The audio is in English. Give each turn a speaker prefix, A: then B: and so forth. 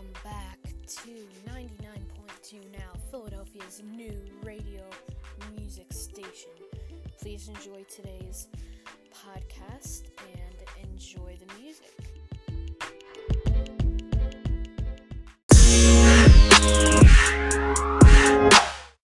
A: Welcome back to 99.2 now, Philadelphia's new radio music station. Please enjoy today's podcast